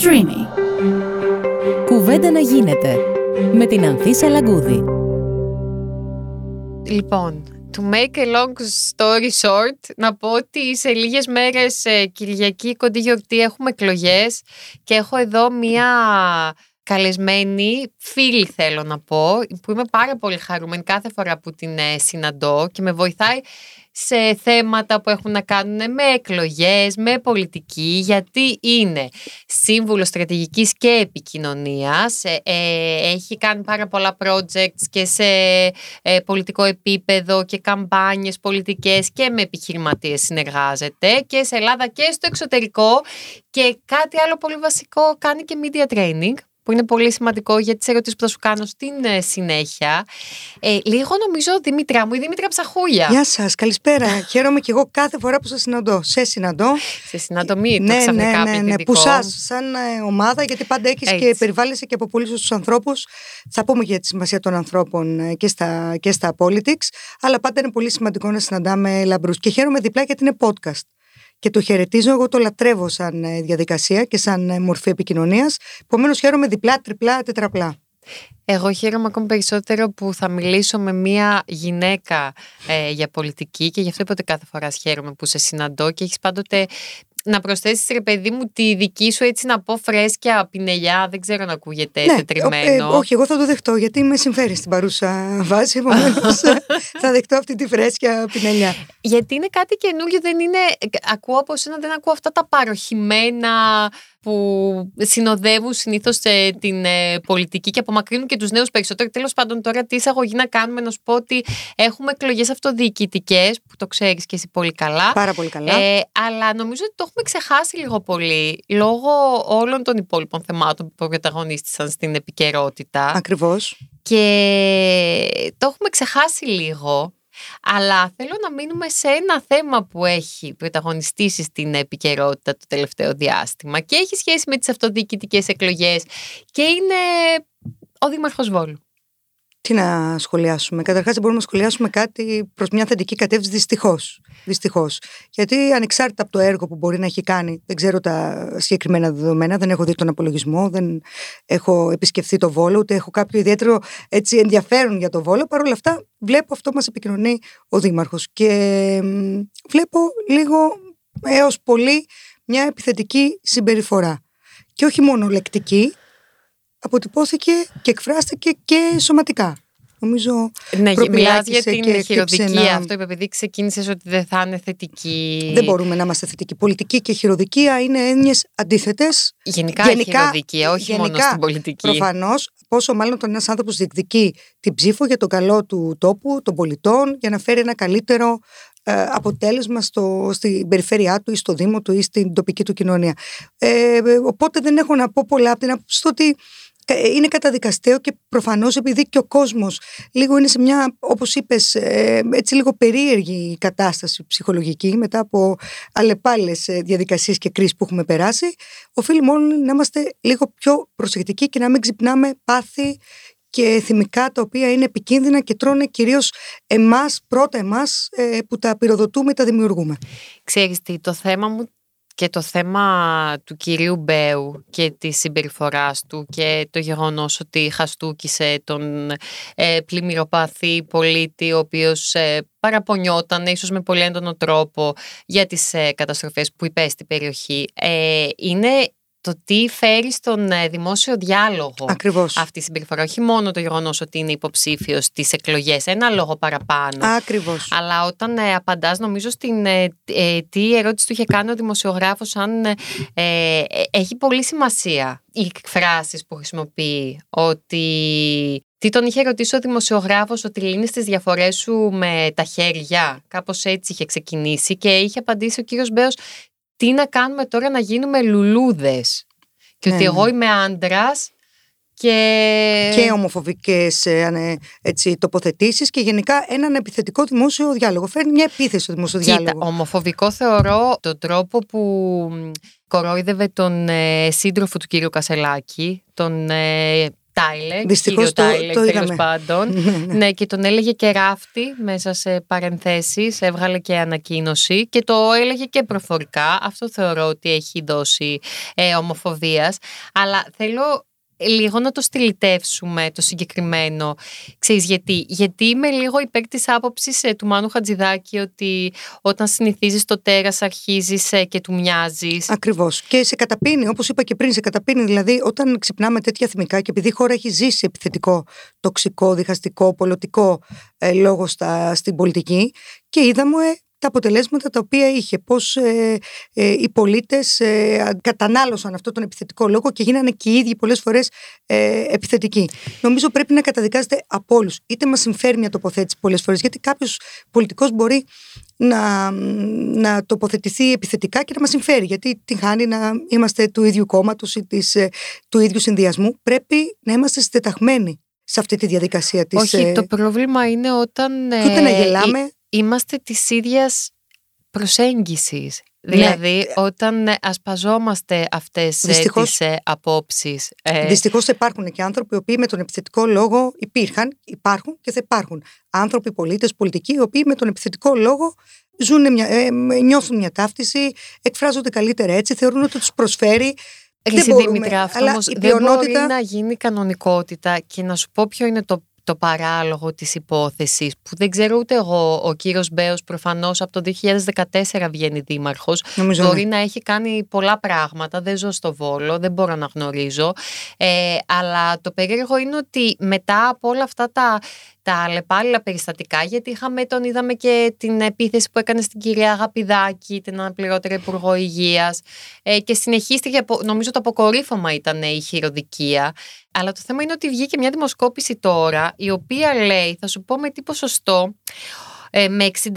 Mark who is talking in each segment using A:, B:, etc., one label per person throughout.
A: Streamy. Κουβέντα να γίνεται με την Ανθίσα Λαγκούδη.
B: Λοιπόν, to make a long story short, να πω ότι σε λίγες μέρες ε, Κυριακή κοντή γιορτή έχουμε εκλογές και έχω εδώ μία καλεσμένη φίλη θέλω να πω, που είμαι πάρα πολύ χαρούμενη κάθε φορά που την ε, συναντώ και με βοηθάει σε θέματα που έχουν να κάνουν με εκλογές, με πολιτική, γιατί είναι σύμβουλος στρατηγικής και επικοινωνίας, ε, ε, έχει κάνει πάρα πολλά projects και σε ε, πολιτικό επίπεδο και καμπάνιες πολιτικές και με επιχειρηματίες συνεργάζεται και σε Ελλάδα και στο εξωτερικό και κάτι άλλο πολύ βασικό κάνει και media training που είναι πολύ σημαντικό για τις ερωτήσεις που θα σου κάνω στην ε, συνέχεια. Ε, λίγο νομίζω Δημήτρια μου, η Δημήτρια Ψαχούλια.
C: Γεια σας, καλησπέρα. Χαίρομαι και εγώ κάθε φορά που σας συναντώ. Σε συναντώ.
B: Σε συναντώ, μη
C: ναι,
B: το
C: ναι, ναι, ναι, Που
B: σας,
C: σαν ε, ομάδα, γιατί πάντα έχεις και περιβάλλεσαι και από πολύ σωστού ανθρώπους. Θα πούμε για τη σημασία των ανθρώπων ε, και στα, και στα politics. Αλλά πάντα είναι πολύ σημαντικό να συναντάμε λαμπρούς. Και χαίρομαι διπλά γιατί είναι podcast και το χαιρετίζω. Εγώ το λατρεύω σαν ε, διαδικασία και σαν ε, μορφή επικοινωνίας. Επομένως, χαίρομαι διπλά, τριπλά, τετραπλά.
B: Εγώ χαίρομαι ακόμη περισσότερο που θα μιλήσω με μία γυναίκα ε, για πολιτική και γι' αυτό είπα ότι κάθε φορά χαίρομαι που σε συναντώ και έχεις πάντοτε να προσθέσεις, ρε παιδί μου, τη δική σου έτσι να πω φρέσκια πινελιά. Δεν ξέρω να ακούγεται ναι, τετριμένο.
C: Ε, όχι, εγώ θα το δεχτώ γιατί με συμφέρει στην παρούσα βάση. Επομένως, θα δεχτώ αυτή τη φρέσκια πινελιά.
B: Γιατί είναι κάτι καινούργιο, δεν είναι. Ακούω από εσένα, δεν ακούω αυτά τα παροχημένα που συνοδεύουν συνήθως ε, την ε, πολιτική και απομακρύνουν και τους νέους περισσότερο. Τέλος πάντων, τώρα τι εισαγωγή να κάνουμε, να σου πω ότι έχουμε εκλογές αυτοδιοικητικές, που το ξέρεις και εσύ πολύ καλά.
C: Πάρα πολύ καλά. Ε,
B: αλλά νομίζω ότι το έχουμε ξεχάσει λίγο πολύ λόγω όλων των υπόλοιπων θεμάτων που πρωταγωνίστησαν στην επικαιρότητα.
C: Ακριβώς.
B: Και το έχουμε ξεχάσει λίγο. Αλλά θέλω να μείνουμε σε ένα θέμα που έχει πρωταγωνιστήσει στην επικαιρότητα το τελευταίο διάστημα και έχει σχέση με τις αυτοδιοικητικές εκλογές και είναι ο Δήμαρχος Βόλου.
C: Τι να σχολιάσουμε. Καταρχάς, δεν μπορούμε να σχολιάσουμε κάτι προς μια θετική κατεύθυνση, δυστυχώς. Δυστυχώς. Γιατί ανεξάρτητα από το έργο που μπορεί να έχει κάνει, δεν ξέρω τα συγκεκριμένα δεδομένα, δεν έχω δει τον απολογισμό, δεν έχω επισκεφθεί το Βόλο, ούτε έχω κάποιο ιδιαίτερο έτσι, ενδιαφέρον για το Βόλο. Παρ' όλα αυτά, βλέπω αυτό μας επικοινωνεί ο Δήμαρχος. Και βλέπω λίγο έως πολύ μια επιθετική συμπεριφορά. Και όχι μόνο λεκτική, αποτυπώθηκε και εκφράστηκε και σωματικά. Νομίζω
B: ναι, μιλάς για την και, χειροδικία. Αυτό είπε επειδή ξεκίνησες ότι δεν θα είναι θετική.
C: Δεν μπορούμε να είμαστε θετικοί. Πολιτική και χειροδικία είναι έννοιες αντίθετες.
B: Γενικά, γενικά χειροδικία, όχι γενικά, μόνο στην πολιτική.
C: Προφανώς, πόσο μάλλον όταν ένας άνθρωπος διεκδικεί την ψήφο για τον καλό του τόπου, των πολιτών, για να φέρει ένα καλύτερο ε, αποτέλεσμα στο, στην περιφέρειά του ή στο Δήμο του ή στην τοπική του κοινωνία. Ε, οπότε δεν έχω να πω πολλά από την άποψη ότι είναι καταδικαστέο και προφανώς επειδή και ο κόσμος λίγο είναι σε μια, όπως είπες, ε, έτσι λίγο περίεργη κατάσταση ψυχολογική μετά από αλλεπάλλες ε, διαδικασίες και κρίσεις που έχουμε περάσει, οφείλει μόνο να είμαστε λίγο πιο προσεκτικοί και να μην ξυπνάμε πάθη και θυμικά τα οποία είναι επικίνδυνα και τρώνε κυρίως εμάς, πρώτα εμάς ε, που τα πυροδοτούμε, τα δημιουργούμε.
B: Ξέρεις τι, το θέμα μου και το θέμα του κυρίου Μπέου και της συμπεριφοράς του και το γεγονός ότι χαστούκησε τον ε, πλημμυροπαθή πολίτη ο οποίος ε, παραπονιόταν ίσως με πολύ έντονο τρόπο για τις ε, καταστροφές που υπέστη η περιοχή. Ε, είναι το τι φέρει στον ε, δημόσιο διάλογο
C: Ακριβώς.
B: αυτή η συμπεριφορά. Όχι μόνο το γεγονός ότι είναι υποψήφιος στις εκλογές, ένα λόγο παραπάνω.
C: Ακριβώς.
B: Αλλά όταν ε, απαντάς, νομίζω στην ε, ε, τι ερώτηση του είχε κάνει ο δημοσιογράφος, αν ε, έχει πολύ σημασία οι εκφράσεις που χρησιμοποιεί. Ότι τι τον είχε ρωτήσει ο δημοσιογράφος ότι λύνει τι διαφορές σου με τα χέρια. Κάπως έτσι είχε ξεκινήσει και είχε απαντήσει ο κύριος Μπέος τι να κάνουμε τώρα να γίνουμε λουλούδες; Και ότι ναι, εγώ ναι. είμαι άντρας και...
C: Και ομοφοβικές ε, έτσι, τοποθετήσεις και γενικά έναν επιθετικό δημόσιο διάλογο. Φέρνει μια επίθεση στο δημόσιο
B: Κοίτα,
C: διάλογο.
B: ομοφοβικό θεωρώ τον τρόπο που κορόιδευε τον ε, σύντροφο του κύριου Κασελάκη, τον ε, Τάιλερ.
C: Δυστυχώς το-
B: Τάιλερ,
C: το
B: τέλος
C: είδαμε.
B: πάντων.
C: Ναι, ναι.
B: ναι, και τον έλεγε και ράφτη μέσα σε παρενθέσεις, έβγαλε και ανακοίνωση και το έλεγε και προφορικά. Αυτό θεωρώ ότι έχει δώσει ε, ομοφοβίας. Αλλά θέλω λίγο να το στυλιτεύσουμε το συγκεκριμένο. Ξέρεις γιατί. Γιατί είμαι λίγο υπέρ της άποψης ε, του Μάνου Χατζηδάκη ότι όταν συνηθίζεις το τέρας αρχίζεις ε, και του μοιάζεις.
C: Ακριβώς. Και σε καταπίνει, όπως είπα και πριν, σε καταπίνει. Δηλαδή, όταν ξυπνάμε τέτοια θυμικά και επειδή η χώρα έχει ζήσει επιθετικό, τοξικό, διχαστικό, πολιτικό ε, λόγο στα, στην πολιτική και είδαμε ε, τα αποτελέσματα τα οποία είχε. Πώς ε, ε, οι πολίτες ε, κατανάλωσαν αυτό τον επιθετικό λόγο και γίνανε και οι ίδιοι πολλές φορές ε, επιθετικοί. Νομίζω πρέπει να καταδικάζεται από όλους. Είτε μας συμφέρει μια τοποθέτηση πολλές φορές, γιατί κάποιος πολιτικός μπορεί να, να τοποθετηθεί επιθετικά και να μας συμφέρει γιατί την χάνει να είμαστε του ίδιου κόμματος ή της, ε, του ίδιου συνδυασμού πρέπει να είμαστε συντεταγμένοι σε αυτή τη διαδικασία της
B: Όχι,
C: ε,
B: το πρόβλημα είναι όταν...
C: και ούτε να
B: ε,
C: γελάμε
B: εί- Είμαστε της ίδιας προσέγγισης.
C: Ναι.
B: Δηλαδή, όταν ε, ασπαζόμαστε αυτές ε,
C: Δυστυχώς-
B: τις ε, απόψεις. ε,
C: Δυστυχώς υπάρχουν και άνθρωποι οι οποίοι με τον επιθετικό λόγο υπήρχαν, υπάρχουν και θα υπάρχουν. Άνθρωποι, πολίτες, πολιτικοί, οι οποίοι με τον επιθετικό λόγο ζουν μια, ε, νιώθουν μια ταύτιση, εκφράζονται καλύτερα έτσι, θεωρούν ότι τους προσφέρει.
B: Ρε
C: δεν
B: εσύ,
C: μπορούμε,
B: Δήμητρα, αυτό
C: αλλά
B: όμως
C: η
B: δεν
C: πλειονότητα-
B: μπορεί να γίνει κανονικότητα και να σου πω ποιο είναι το, το παράλογο της υπόθεσης που δεν ξέρω ούτε εγώ ο κύριος Μπέος προφανώς από το 2014 βγαίνει δήμαρχος
C: Νομίζω,
B: Μπορεί
C: ναι.
B: να έχει κάνει πολλά πράγματα, δεν ζω στο Βόλο, δεν μπορώ να γνωρίζω. Ε, αλλά το περίεργο είναι ότι μετά από όλα αυτά τα, τα αλλεπάλληλα περιστατικά, γιατί είχαμε, τον είδαμε και την επίθεση που έκανε στην κυρία Αγαπηδάκη, την αναπληρώτρια Υπουργό Υγείας. Ε, και συνεχίστηκε, απο- νομίζω το αποκορύφωμα ήταν η χειροδικία. Αλλά το θέμα είναι ότι βγήκε μια δημοσκόπηση τώρα, η οποία λέει, θα σου πω με τι ποσοστό, ε, με 61,9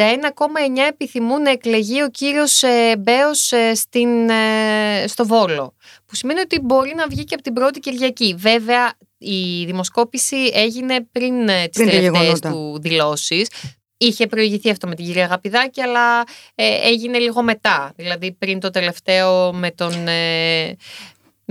B: επιθυμούν να εκλεγεί ο κύριος ε, Μπέος ε, στην, ε, στο Βόλο. Που σημαίνει ότι μπορεί να βγει και από την πρώτη Κυριακή. Βέβαια, η δημοσκόπηση έγινε πριν ε, τις
C: Πριν τα
B: τελευταίες
C: γεγονότα.
B: του δηλώσεις. Είχε προηγηθεί αυτό με την κυρία Αγαπηδάκη, αλλά ε, έγινε λίγο μετά. Δηλαδή πριν το τελευταίο με τον... ε,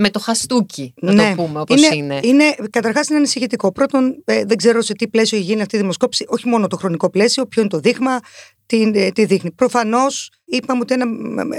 B: με το χαστούκι, να
C: Ναι.
B: το πούμε όπως είναι.
C: είναι, είναι καταρχάς είναι ανησυχητικό. Πρώτον, ε, δεν ξέρω σε τι πλαίσιο έχει γίνει αυτή η δημοσκόπηση, όχι μόνο το χρονικό πλαίσιο, ποιο είναι το δείγμα, τι, ε, τι δείχνει. Προφανώς, είπαμε ότι ένα,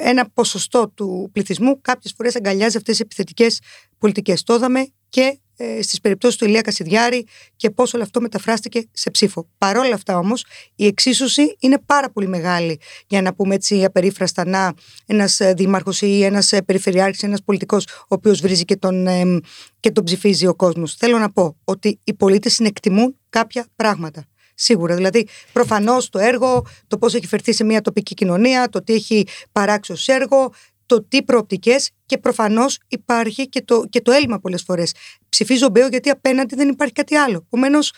C: ένα ποσοστό του πληθυσμού κάποιες φορές αγκαλιάζει αυτές τι επιθετικές πολιτικές. Το είδαμε και ε, στις περιπτώσεις του Ηλία Κασιδιάρη και πώς όλο αυτό μεταφράστηκε σε ψήφο. Παρ' όλα αυτά όμως, η εξίσωση είναι πάρα πολύ μεγάλη για να πούμε έτσι απερίφραστα να ένας δήμαρχος ή ένας περιφερειάρχης, ένας πολιτικός, ο οποίος βρίζει και τον, ε, και τον ψηφίζει ο κόσμος. Θέλω να πω ότι οι πολίτες συνεκτιμούν κάποια πράγματα. Σίγουρα. Δηλαδή, προφανώς το έργο, το πώς έχει φερθεί σε μια τοπική κοινωνία, το τι έχει παράξει ως έργο, το τι προοπτικές και προφανώς υπάρχει και το, και το έλλειμμα πολλές φορές. Ψηφίζω Μπέο γιατί απέναντι δεν υπάρχει κάτι άλλο. Επομένως,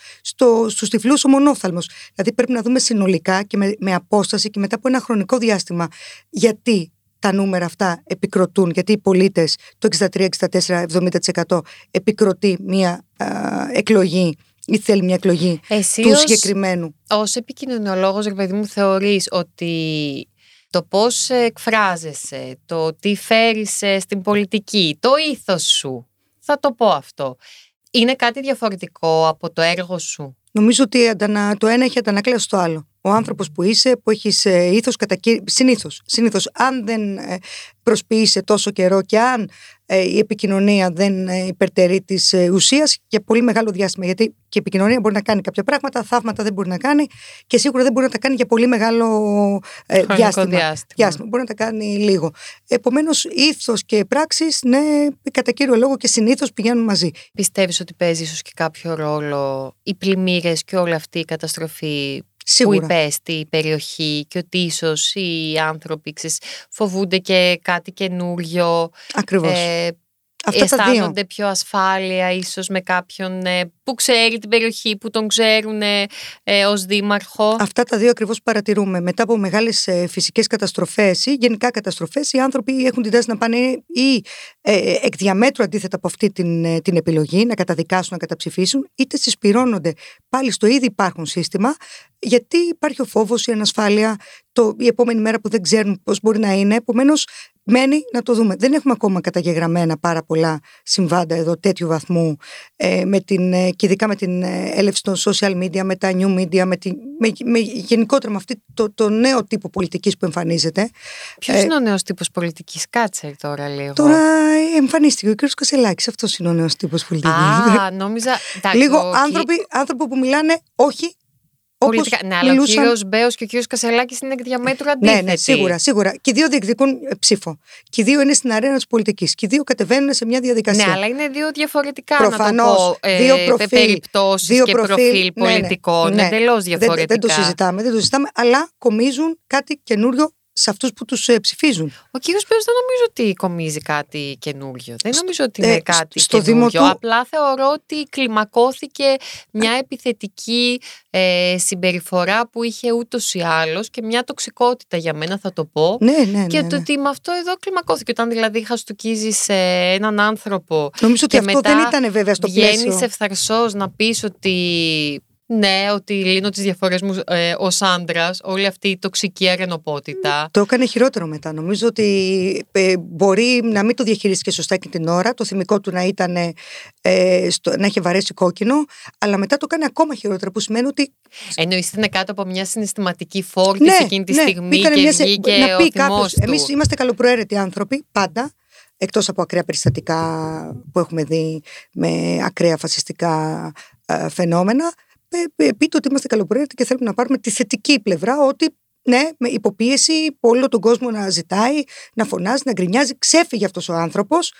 C: στους τυφλούς ο μονόφθαλμος. Δηλαδή, πρέπει να δούμε συνολικά και με, με απόσταση και μετά από ένα χρονικό διάστημα γιατί τα νούμερα αυτά επικροτούν, γιατί οι πολίτες το 63, 64, 70% επικροτεί μια α, εκλογή ή θέλει μια εκλογή
B: Εσύ
C: του
B: ως-
C: συγκεκριμένου.
B: Ως επικοινωνιολόγος, ρε παιδί μου, θεωρείς ότι το πώς εκφράζεσαι, το τι φέρεις ε, στην πολιτική, το ήθος σου, θα το πω αυτό, είναι κάτι διαφορετικό από το έργο σου.
C: Νομίζω ότι αντανα, το ένα έχει αντανακλάσει το άλλο. Ο άνθρωπος που είσαι, που έχεις ήθος κατά κύριο. Συνήθως. Συνήθως, αν δεν ε, προσποιείσαι τόσο καιρό και αν ε, η επικοινωνία δεν ε, υπερτερεί της ε, ουσίας για πολύ μεγάλο διάστημα. Γιατί και η επικοινωνία μπορεί να κάνει κάποια πράγματα, θαύματα δεν μπορεί να κάνει και σίγουρα δεν μπορεί να τα κάνει για πολύ μεγάλο ε,
B: Χρονικό
C: διάστημα.
B: διάστημα.
C: διάστημα. Μπορεί να τα κάνει λίγο. Επομένως, ήθος και πράξεις, ναι, κατά κύριο λόγο και συνήθως πηγαίνουν μαζί.
B: Πιστεύεις ότι παίζει ίσως και κάποιο ρόλο οι πλημμύρες και όλη αυτή η καταστροφή
C: Σίγουρα.
B: που υπέστη η περιοχή και ότι ίσως οι άνθρωποι ξέρεις, φοβούνται και κάτι καινούριο,
C: Ακριβώς.
B: ε,
C: Αυτά τα δύο.
B: αισθάνονται πιο ασφάλεια ίσως με κάποιον ε, που ξέρει την περιοχή, που τον ξέρουν ε, ε, ως δήμαρχο.
C: Αυτά τα δύο ακριβώς παρατηρούμε. Μετά από μεγάλες φυσικές καταστροφές ή γενικά καταστροφές, οι άνθρωποι έχουν την τάση να πάνε ή ε, εκ διαμέτρου αντίθετα από αυτή την, ε, την επιλογή, να καταδικάσουν, να καταψηφίσουν, είτε συσπηρώνονται πάλι στο ήδη υπάρχον σύστημα, γιατί υπάρχει ο φόβος, η ανασφάλεια, το, η επόμενη μέρα που δεν ξέρουν πώς μπορεί να είναι. Επομένως, Μένει να το δούμε. Δεν έχουμε ακόμα καταγεγραμμένα πάρα πολλά συμβάντα εδώ τέτοιου βαθμού ε, με την, ε, και ειδικά με την ε, έλευση των social media, με τα new media, με, τη, με, με γενικότερα με αυτή το, το νέο τύπο πολιτικής που εμφανίζεται.
B: Ποιος είναι ο νέος τύπος πολιτικής, κάτσε τώρα λίγο.
C: Τώρα εμφανίστηκε ο κ. Κασελάκης, αυτός είναι ο νέος τύπος πολιτικής.
B: Α, νόμιζα. εντάξει,
C: Λίγο
B: ο
C: άνθρωποι, άνθρωποι που μιλάνε όχι όπως
B: Πολιτικά. Ναι, αλλά ο
C: μιλούσαν-
B: κύριος Μπέος και ο κύριος Κασελάκης είναι εκ διαμέτρου
C: Ναι,
B: αντίθετοι.
C: ναι, σίγουρα, σίγουρα. Και οι δύο διεκδικούν ε, ψήφο. Και οι δύο είναι στην αρένα της πολιτικής. Και οι δύο κατεβαίνουν σε μια διαδικασία.
B: Ναι, αλλά είναι δύο διαφορετικά να
C: Προφανώς,
B: το πω, ε,
C: δύο προφίλ,
B: περιπτώσεις
C: δύο
B: και
C: προφίλ,
B: προφίλ
C: ναι, ναι,
B: πολιτικών.
C: ναι.
B: Εντελώς
C: Δεν,
B: διαφορετικά.
C: δεν το συζητάμε, δεν το συζητάμε, αλλά κομίζουν κάτι καινούριο σε αυτούς που τους ψηφίζουν.
B: Ο κύριος Μπέο δεν νομίζω ότι κομίζει κάτι καινούριο. Δεν νομίζω ότι είναι
C: ε,
B: κάτι
C: στο Δήμο
B: καινούριο.
C: του-
B: Απλά θεωρώ ότι κλιμακώθηκε μια επιθετική ε, συμπεριφορά που είχε ούτως ή άλλως και μια τοξικότητα για μένα, θα το πω.
C: Ναι, ναι, ναι.
B: Και
C: ναι.
B: το ότι με αυτό εδώ κλιμακώθηκε. Όταν δηλαδή χαστοκίζει έναν άνθρωπο
C: Νομίζω ότι
B: και
C: αυτό
B: μετά
C: δεν ήταν βέβαια στο
B: βγαίνεις
C: πλαίσιο.
B: ευθαρσός να πεις ότι ναι, ότι λύνω τις διαφορές μου ε, ως άντρας, όλη αυτή η τοξική αρενοπότητα.
C: Το έκανε χειρότερο μετά. Νομίζω ότι ε, μπορεί να μην το διαχειρίστηκε σωστά και την ώρα, το θυμικό του να ήταν ε, στο, να είχε βαρέσει κόκκινο, αλλά μετά το έκανε ακόμα χειρότερο, που σημαίνει ότι
B: Εννοείς ήταν κάτω από μια συναισθηματική φόρτιση εκείνη τη στιγμή
C: ήταν
B: και
C: μια σε-
B: βγήκε
C: να
B: ο
C: πει
B: θυμός
C: κάποιος,
B: του.
C: Εμείς είμαστε καλοπροαίρετοι άνθρωποι, πάντα, εκτός από ακραία περιστατικά που έχουμε δει με ακραία φασιστικά ε, φαινόμενα, ε, ε, πείτε ότι είμαστε καλοπροαίρετοι και θέλουμε να πάρουμε τη θετική πλευρά, ότι ναι, με υποπίεση, όλο τον κόσμο να ζητάει, να φωνάζει, να γκρινιάζει. Ξέφυγε αυτός ο άνθρωπος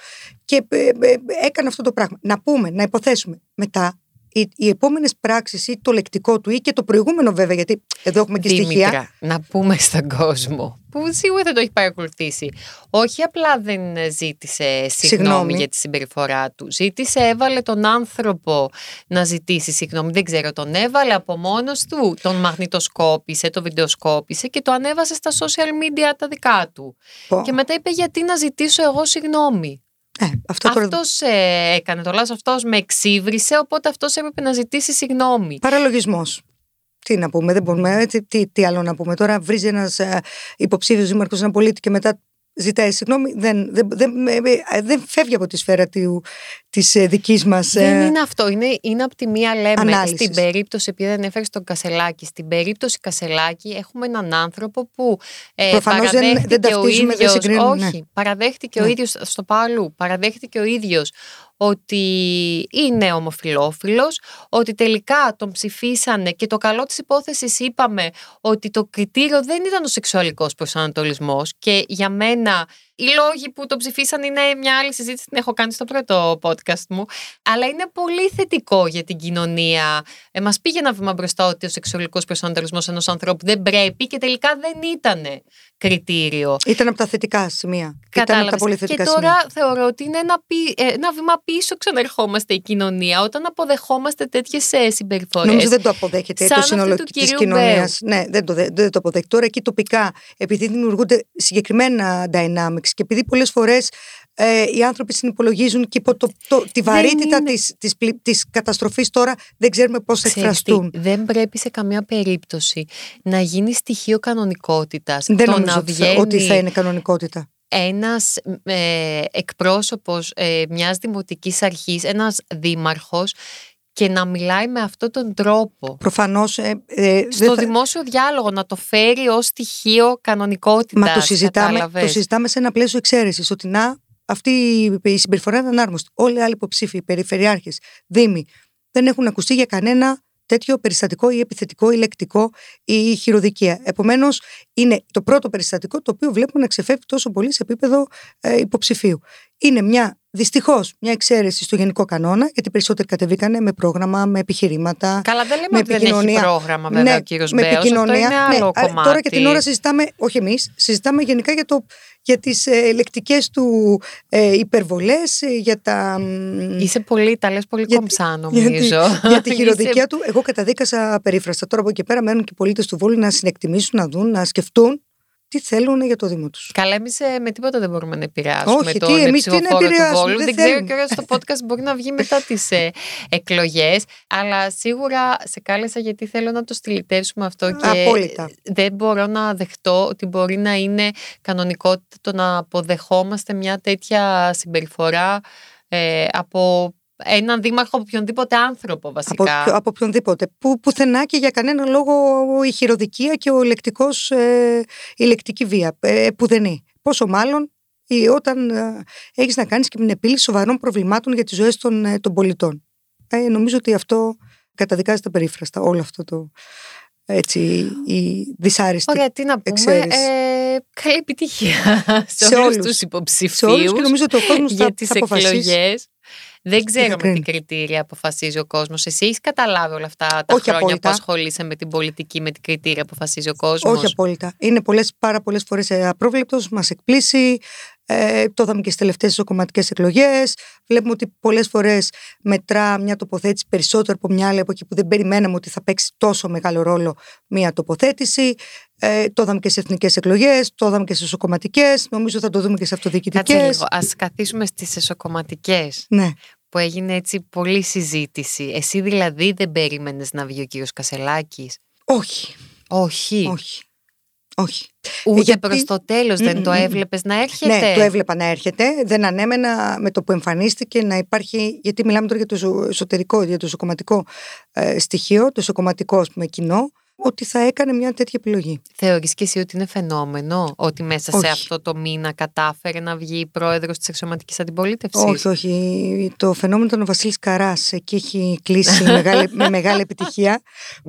C: και ε, ε, έκανε αυτό το πράγμα. Να πούμε, να υποθέσουμε μετά οι, οι επόμενες πράξεις ή το λεκτικό του ή και το προηγούμενο βέβαια, γιατί εδώ έχουμε και στοιχεία.
B: Δήμητρα, να πούμε στον κόσμο που σίγουρα δεν το έχει παρακολουθήσει. Όχι απλά δεν ζήτησε συγγνώμη,
C: Συγγνώμη.
B: για τη συμπεριφορά του. Ζήτησε, έβαλε τον άνθρωπο να ζητήσει συγγνώμη. Δεν ξέρω, τον έβαλε από μόνος του. Τον μαγνητοσκόπησε, το βιντεοσκόπησε και το ανέβασε στα social media τα δικά του.
C: Πω.
B: Και μετά είπε γιατί να ζητήσω εγώ συγγνώμη.
C: Ε, αυτό τώρα
B: Αυτός ε, έκανε το λάθος, αυτός με εξύβρισε, οπότε αυτός έπρεπε να ζητήσει συγγνώμη.
C: Παραλογισμός. Τι να πούμε, δεν μπορούμε. ε, Τι, τι, τι άλλο να πούμε. Τώρα βρίζει ένας ε, υποψήφιος δήμαρχος ένα πολίτη και μετά ζητάει συγγνώμη. Δεν, δεν, δεν, ε, ε, δεν φεύγει από τη σφαίρα της ε, δικής μας.
B: Δεν είναι αυτό. Είναι, είναι από τη μία λέμε
C: Ανάλυσης.
B: στην περίπτωση, επειδή δεν έφερε τον Κασελάκη, στην περίπτωση Κασελάκη έχουμε έναν άνθρωπο που ε,
C: Προφανώς δεν-
B: παραδέχτηκε
C: δεν
B: ο
C: ταυτίζουμε, δεν
B: ίδιος,
C: συγκρίνουμε,
B: όχι,
C: ναι.
B: παραδέχτηκε ο
C: Ναι.
B: ίδιος στο Παλού, παραδέχτηκε ο ίδιος ότι είναι ομοφυλόφιλος, ότι τελικά τον ψηφίσανε και το καλό της υπόθεσης είπαμε ότι το κριτήριο δεν ήταν ο σεξουαλικός προσανατολισμός και για μένα οι λόγοι που το ψηφίσαν είναι μια άλλη συζήτηση, την έχω κάνει στο πρώτο podcast μου, αλλά είναι πολύ θετικό για την κοινωνία. Ε, μας πήγε ένα βήμα μπροστά ότι ο σεξουαλικός προσανατολισμός ενός ανθρώπου δεν πρέπει και τελικά δεν ήταν κριτήριο.
C: Ήταν από τα θετικά σημεία. Ήταν από τα
B: Κατάλαβες.
C: πολύ θετικά
B: και τώρα
C: σημεία.
B: θεωρώ ότι είναι ένα, πι- ε, ένα βήμα πίσω ξαναρχόμαστε η κοινωνία όταν αποδεχόμαστε τέτοιες συμπεριφορές.
C: Νομίζω δεν το αποδέχεται
B: Σαν
C: το
B: αυτή
C: σύνολο
B: του
C: της
B: κυρίου
C: κοινωνίας. Ναι, δεν το, δε- δεν το αποδέχεται. Τώρα εκεί τοπικά, επειδή δημιουργούνται συγκεκριμένα dynamics και επειδή πολλές φορές ε, οι άνθρωποι συνυπολογίζουν και υπό το, το, τη βαρύτητα
B: είναι.
C: της, της, πλη- της καταστροφής τώρα δεν ξέρουμε πώς θα
B: Ξέρεις τι,
C: εκφραστούν.
B: δεν πρέπει σε καμία περίπτωση να γίνει στοιχείο κανονικότητας.
C: Δεν
B: το
C: νομίζω
B: να
C: ότι θα,
B: βγαίνει
C: ότι θα είναι κανονικότητα.
B: ένας ε, εκπρόσωπος ε, μιας δημοτικής αρχής, ένας δήμαρχος και να μιλάει με αυτόν τον τρόπο.
C: Προφανώς ε, ε, δεν
B: Στο
C: θα-
B: δημόσιο διάλογο να το φέρει ως στοιχείο κανονικότητας.
C: Μα το συζητάμε, το
B: κατάλαβες.
C: συζητάμε σε ένα πλαίσιο εξαίρεσης. Ότι να, αυτή η συμπεριφορά είναι ανάρμοστη. Όλοι οι άλλοι υποψήφοι, περιφερειάρχες, δήμοι, δεν έχουν ακουστεί για κανένα τέτοιο περιστατικό ή επιθετικό ή λεκτικό ή χειροδικία. Επομένως, είναι το πρώτο περιστατικό το οποίο βλέπουμε να ξεφεύγει τόσο πολύ σε επίπεδο ε, υποψηφίου. Είναι μια, δυστυχώς, μια εξαίρεση στο γενικό κανόνα, γιατί περισσότεροι κατεβήκανε με πρόγραμμα, με επιχειρήματα.
B: Καλά, δεν λέμε
C: με
B: ότι δεν έχει
C: επικοινωνία.
B: πρόγραμμα βέβαια
C: Ναι,
B: ο κύριος
C: με
B: Μπέος, αυτό
C: επικοινωνία.
B: είναι
C: Ναι,
B: άλλο
C: αλλά
B: κομμάτι.
C: Τώρα και την ώρα συζητάμε, όχι εμείς, συζητάμε γενικά για, το, για τις ε, λεκτικές του ε, υπερβολές, ε, για τα... μ,
B: Είσαι πολύ, τα λες πολύ
C: για τη-
B: κομψά
C: για τη-
B: νομίζω.
C: για τη
B: Είσαι-
C: χειροδικία του, εγώ καταδίκασα περίφραστα. Τώρα από εκεί πέρα μένουν και οι πολίτες του Βόλου να συνεκτιμήσουν, να δουν, να σκεφτούν τι θέλουν για το Δήμο τους.
B: Καλά, εμείς με τίποτα δεν μπορούμε να επηρεάσουμε
C: Όχι,
B: τον
C: τι, εμείς τι να
B: ψηφοφόρο του
C: επηρεάσουμε,
B: Βόλου.
C: δεν
B: Δεν ξέρω
C: θέλουμε.
B: και ώρα στο podcast μπορεί να βγει μετά τις ε, εκλογές. Αλλά σίγουρα σε κάλεσα γιατί θέλω να το στυλιτεύσουμε αυτό και
C: Απόλυτα.
B: δεν μπορώ να δεχτώ ότι μπορεί να είναι κανονικότητα το να αποδεχόμαστε μια τέτοια συμπεριφορά ε, από έναν δήμαρχο, από οποιονδήποτε άνθρωπο
C: Από,
B: βασικά.
C: ποιο- από οποιονδήποτε. Που, πουθενά και για κανένα λόγο η χειροδικία και ο λεκτικός, ε, η λεκτική βία. Ε, πουδενή. Πόσο μάλλον ή όταν ε, έχεις να κάνεις και με την επίλυση σοβαρών προβλημάτων για τις ζωές των, ε, των πολιτών. Ε, νομίζω ότι αυτό καταδικάζεται περίφραστα. Όλο αυτό το έτσι, η δυσάρεστη
B: Ωραία, τι να πούμε.
C: εξαίρεση.
B: Ε, καλή επιτυχία σε,
C: Σε
B: όλους
C: όλους.
B: τους
C: σε
B: υποψηφίους.
C: όλους και νομίζω ότι ο κόσμος
B: για
C: θα,
B: τις
C: θα αποφασίσει.
B: εκλογές. Δεν ξέρω με τι
C: κρίνει.
B: κριτήρια αποφασίζει ο κόσμος. Εσύ έχεις καταλάβει όλα αυτά τα
C: Όχι
B: χρόνια
C: απόλυτα.
B: που ασχολείσαι με την πολιτική, με τι κριτήρια αποφασίζει ο κόσμος;
C: Όχι απόλυτα. Είναι πολλές, πάρα πολλές φορές απρόβλεπτος, μας εκπλήσει. Ε, το είδαμε και στις τελευταίες κομματικέ εκλογές. Βλέπουμε ότι πολλές φορές μετρά μια τοποθέτηση περισσότερο από μια άλλη εποχή που δεν περιμέναμε ότι θα παίξει τόσο μεγάλο ρόλο μια τοποθέτηση. Ε, το είδαμε και στι εθνικές εκλογές, το είδαμε και στι εσωκομματικές. Νομίζω θα το δούμε και σε
B: Κάτσε
C: αυτοδιοικητικέ.
B: λίγο. Ας καθίσουμε στις εσωκομματικές
C: Ναι.
B: που έγινε έτσι πολλή συζήτηση. Εσύ δηλαδή δεν περίμενες να βγει ο κύριος Κασελάκης;
C: Όχι,
B: Όχι.
C: όχι. Όχι.
B: Ούτε
C: Γιατί-
B: προς το τέλος δεν το
C: Μμμ.
B: έβλεπες να έρχεται;
C: Ναι, το έβλεπα να έρχεται. Δεν ανέμενα με το που εμφανίστηκε να υπάρχει. Γιατί μιλάμε τώρα για το εσω- εσωτερικό, για το εσωκομματικό ε, στοιχείο, το εσωκομματικό ας πούμε, κοινό, ότι θα έκανε μια τέτοια επιλογή.
B: Θεωρείς και εσύ ότι είναι φαινόμενο ότι μέσα σε
C: Όχι.
B: αυτό το μήνα κατάφερε να βγει πρόεδρος της εξωματικής αντιπολίτευσης;
C: Όχι, όχι. Το φαινόμενο ήταν ο Βασίλης Καράς. Εκεί έχει κλείσει μεγάλη, με μεγάλη επιτυχία.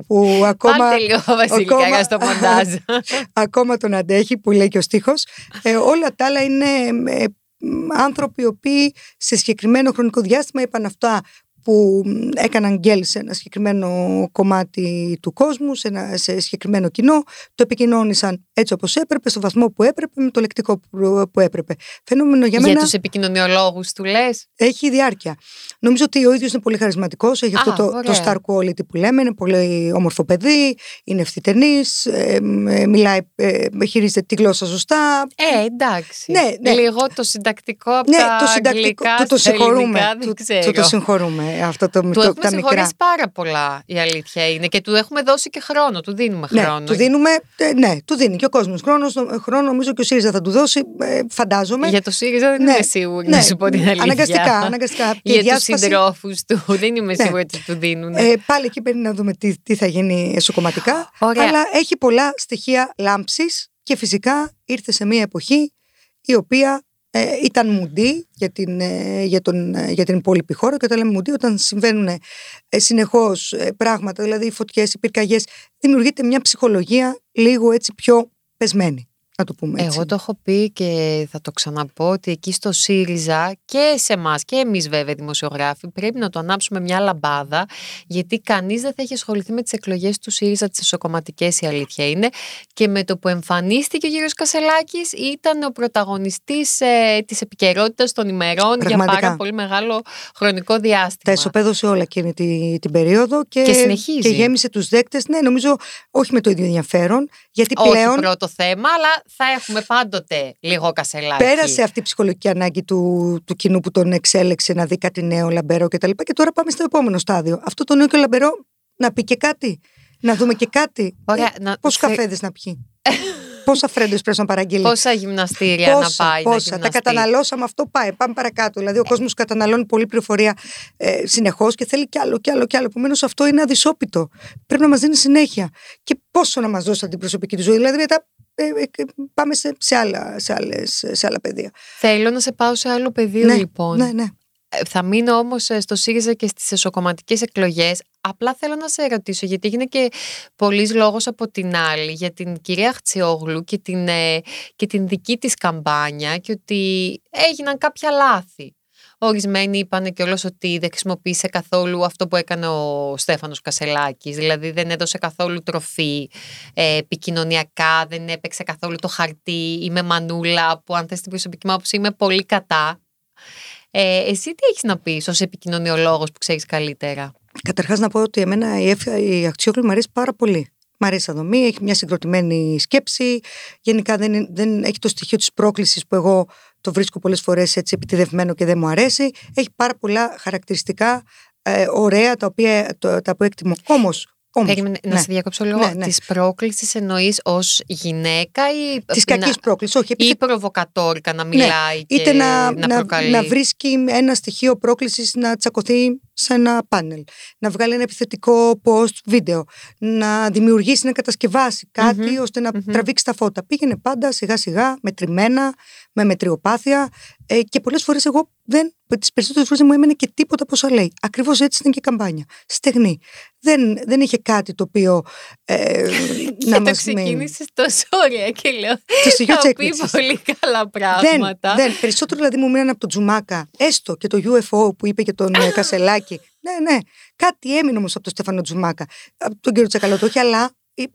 C: Που ακόμα,
B: Βάλτε λίγο Βασίλη
C: ακόμα-
B: Καράς στο μοντάζ.
C: ακόμα τον αντέχει, που λέει και ο στίχος. Ε, όλα τα άλλα είναι ε, μ, άνθρωποι οι οποίοι σε συγκεκριμένο χρονικό διάστημα είπαν αυτά που μ, έκαναν γκέλ σε ένα συγκεκριμένο κομμάτι του κόσμου, σε ένα σε συγκεκριμένο κοινό, το επικοινώνησαν έτσι όπως έπρεπε, στο βαθμό που έπρεπε, με το λεκτικό που, που έπρεπε. Φαινόμενο για
B: Για
C: μένα
B: τους επικοινωνιολόγους του λες;
C: έχει διάρκεια. Νομίζω ότι ο ίδιος είναι πολύ χαρισματικός, έχει
B: Α,
C: αυτό το, το
B: ωραία.
C: star quality που λέμε, είναι πολύ όμορφο παιδί, είναι ευθυτενής, ε, μ, ε, μιλάει, ε, χειρίζεται τη γλώσσα σωστά.
B: Ε, εντάξει.
C: Ναι, ναι.
B: Λίγο το συντακτικό από
C: Ναι,
B: τα
C: το συντακτικό,
B: αγγλικά
C: του το
B: στα
C: συγχωρούμε.
B: ελληνικά, δεν
C: Του,
B: ξέρω.
C: του το συγχωρούμε αυτό το,
B: Του
C: το,
B: έχουμε
C: τα μικρά.
B: συγχωρήσει πάρα πολλά, η αλήθεια είναι. Και του έχουμε δώσει και χρόνο, του δίνουμε
C: Ναι,
B: χρόνο.
C: του δίνουμε, ε, ναι, του δίνει και ο κόσμος χρόνος, χρόνο νομίζω και ο ΣΥΡΙΖΑ θα του δώσει, ε, φαντάζομαι.
B: Για το ΣΥΡΙΖΑ δεν
C: Ναι,
B: είμαι σίγουρη
C: ναι,
B: να σου πω την αλήθεια.
C: αναγκαστικά, αναγκαστικά. Και η
B: Για τους
C: διάσπαση-
B: συντρόφους του δεν είμαι
C: Ναι.
B: σίγουρη ότι του δίνουν.
C: Ε, πάλι εκεί πρέπει να δούμε τι, τι θα γίνει εσωκομματικά.
B: Ωραία.
C: Αλλά έχει πολλά στοιχεία λάμψης και φυσικά ήρθε σε μια εποχή η οποία ε, ήταν μουντή για την, ε, για, τον, ε, για την υπόλοιπη χώρα και όταν λέμε μουντή όταν συμβαίνουν ε, συνεχώς ε, πράγματα, δηλαδή οι φωτιές, οι πυρκαγιές, δημιουργείται μια ψυχολογία λίγο έτσι πιο πεσμένη, να το πούμε έτσι.
B: Εγώ το έχω πει και θα το ξαναπώ ότι εκεί στο ΣΥΡΙΖΑ και σε εμάς και εμείς βέβαια δημοσιογράφοι πρέπει να το ανάψουμε μια λαμπάδα γιατί κανείς δεν θα έχει ασχοληθεί με τις εκλογές του ΣΥΡΙΖΑ τις εσωκομματικές η αλήθεια είναι και με το που εμφανίστηκε ο κύριος Κασελάκης ήταν ο πρωταγωνιστής ε, της επικαιρότητας των ημερών για
C: Πραγματικά.
B: πάρα πολύ μεγάλο χρονικό
C: Τα
B: διάστημα.
C: ισοπαίδωσε όλα εκείνη τη, την περίοδο και,
B: Και συνεχίζει.
C: και γέμισε τους δέκτες, ναι νομίζω όχι με το ίδιο ενδιαφέρον, γιατί
B: Όχι
C: πλέον
B: πρώτο θέμα, αλλά θα έχουμε πάντοτε λίγο κασελάκι.
C: Πέρασε αυτή η ψυχολογική ανάγκη του, του κοινού που τον εξέλεξε να δει κάτι νέο, λαμπερό κτλ. Και, και τώρα πάμε στο επόμενο στάδιο. Αυτό το νέο και λαμπερό να πει και κάτι. Να δούμε και κάτι.
B: Ωραία, να-
C: Πόσους
B: θε-
C: καφέδες να πιει; Πόσα φρέντες πρέπει να παραγγείλει;
B: Πόσα γυμναστήρια να
C: Πόσα,
B: πάει να
C: πόσα. Τα
B: γυμναστεί.
C: καταναλώσαμε, αυτό πάει. Πάμε παρακάτω. Δηλαδή, ο κόσμος καταναλώνει πολλή πληροφορία ε, συνεχώς και θέλει κι άλλο, κι άλλο, κι άλλο. Επομένως, αυτό είναι αδυσόπιτο. Πρέπει να μας δίνει συνέχεια. Και πόσο να μας δώσει από την προσωπική του ζωή. Δηλαδή, μετά ε, ε, πάμε σε, σε, άλλα, σε, άλλες, σε άλλα πεδία.
B: Θέλω να σε πάω σε άλλο πεδίο
C: ναι,
B: λοιπόν.
C: ναι, ναι.
B: Ε, Θα μείνω όμως στο ΣΥΡΙΖΑ και στις εσωκομματικές εκλογές. Απλά θέλω να σε ρωτήσω, γιατί έγινε και πολλής λόγος από την άλλη για την κυρία Χτσιόγλου και την, ε, και την δική της καμπάνια και ότι έγιναν κάποια λάθη. Ορισμένοι είπαν κιόλας ότι δεν χρησιμοποίησε καθόλου αυτό που έκανε ο Στέφανος Κασελάκης, δηλαδή δεν έδωσε καθόλου τροφή ε, επικοινωνιακά, δεν έπαιξε καθόλου το χαρτί, είμαι μανούλα που αν θες την προσωπική μου άποψη είμαι πολύ κατά. Ε, εσύ τι έχεις να πεις ως επικοινωνιολόγος που ξέρεις καλύτερα;
C: Καταρχάς να πω ότι εμένα η, Εύα- η Αξιόγλου μου αρέσει πάρα πολύ. Μ' αρέσει σαν δομή, έχει μια συγκροτημένη σκέψη. Γενικά δεν, είναι- δεν έχει το στοιχείο της πρόκλησης που εγώ το βρίσκω πολλές φορές έτσι επιτιδευμένο και δεν μου αρέσει. Έχει πάρα πολλά χαρακτηριστικά ε, ωραία τα οποία, το- τα οποία εκτιμώ. Όμως, όμως
B: Περίμενε, να
C: ναι,
B: σε διακόψω λίγο.
C: Ναι, ναι.
B: Της πρόκλησης εννοείς ως γυναίκα ή.
C: της
B: να-
C: κακής πρόκλησης. Όχι, επειδή
B: ή προβοκατόρικα να μιλάει και
C: είτε να,
B: να,
C: να,
B: προκαλεί;
C: να βρίσκει ένα στοιχείο πρόκλησης να τσακωθεί σε ένα πάνελ, να βγάλει ένα επιθετικό post βίντεο, να δημιουργήσει, να κατασκευάσει κάτι
B: Μμμ,
C: ώστε να
B: μμμ.
C: τραβήξει τα φώτα. Πήγαινε πάντα σιγά σιγά, μετρημένα, με μετριοπάθεια ε, και πολλές φορές εγώ δεν, τις περισσότερες φορές δεν μου έμενε και τίποτα από όσα λέει. Ακριβώς έτσι ήταν και η καμπάνια. Στεγνή. Δεν, δεν είχε κάτι το οποίο ε,
B: Και
C: να
B: το
C: μας μείνει.
B: ξεκίνησες τόσο ωραία και λέω.
C: Το στοιχείο
B: Θα
C: της
B: πει
C: έκπληξης.
B: πολύ καλά
C: Δεν,
B: πράγματα.
C: δεν. Περισσότερο δηλαδή μου μείνανε από τον Τζουμάκα, έστω και το UFO που είπε και τον ε, Κασελάκη. Ναι, ναι. Κάτι έμεινε όμως από τον Στέφανο Τζουμάκα. Από τον κύριο Τσακαλώτο, όχι, αλλά ε,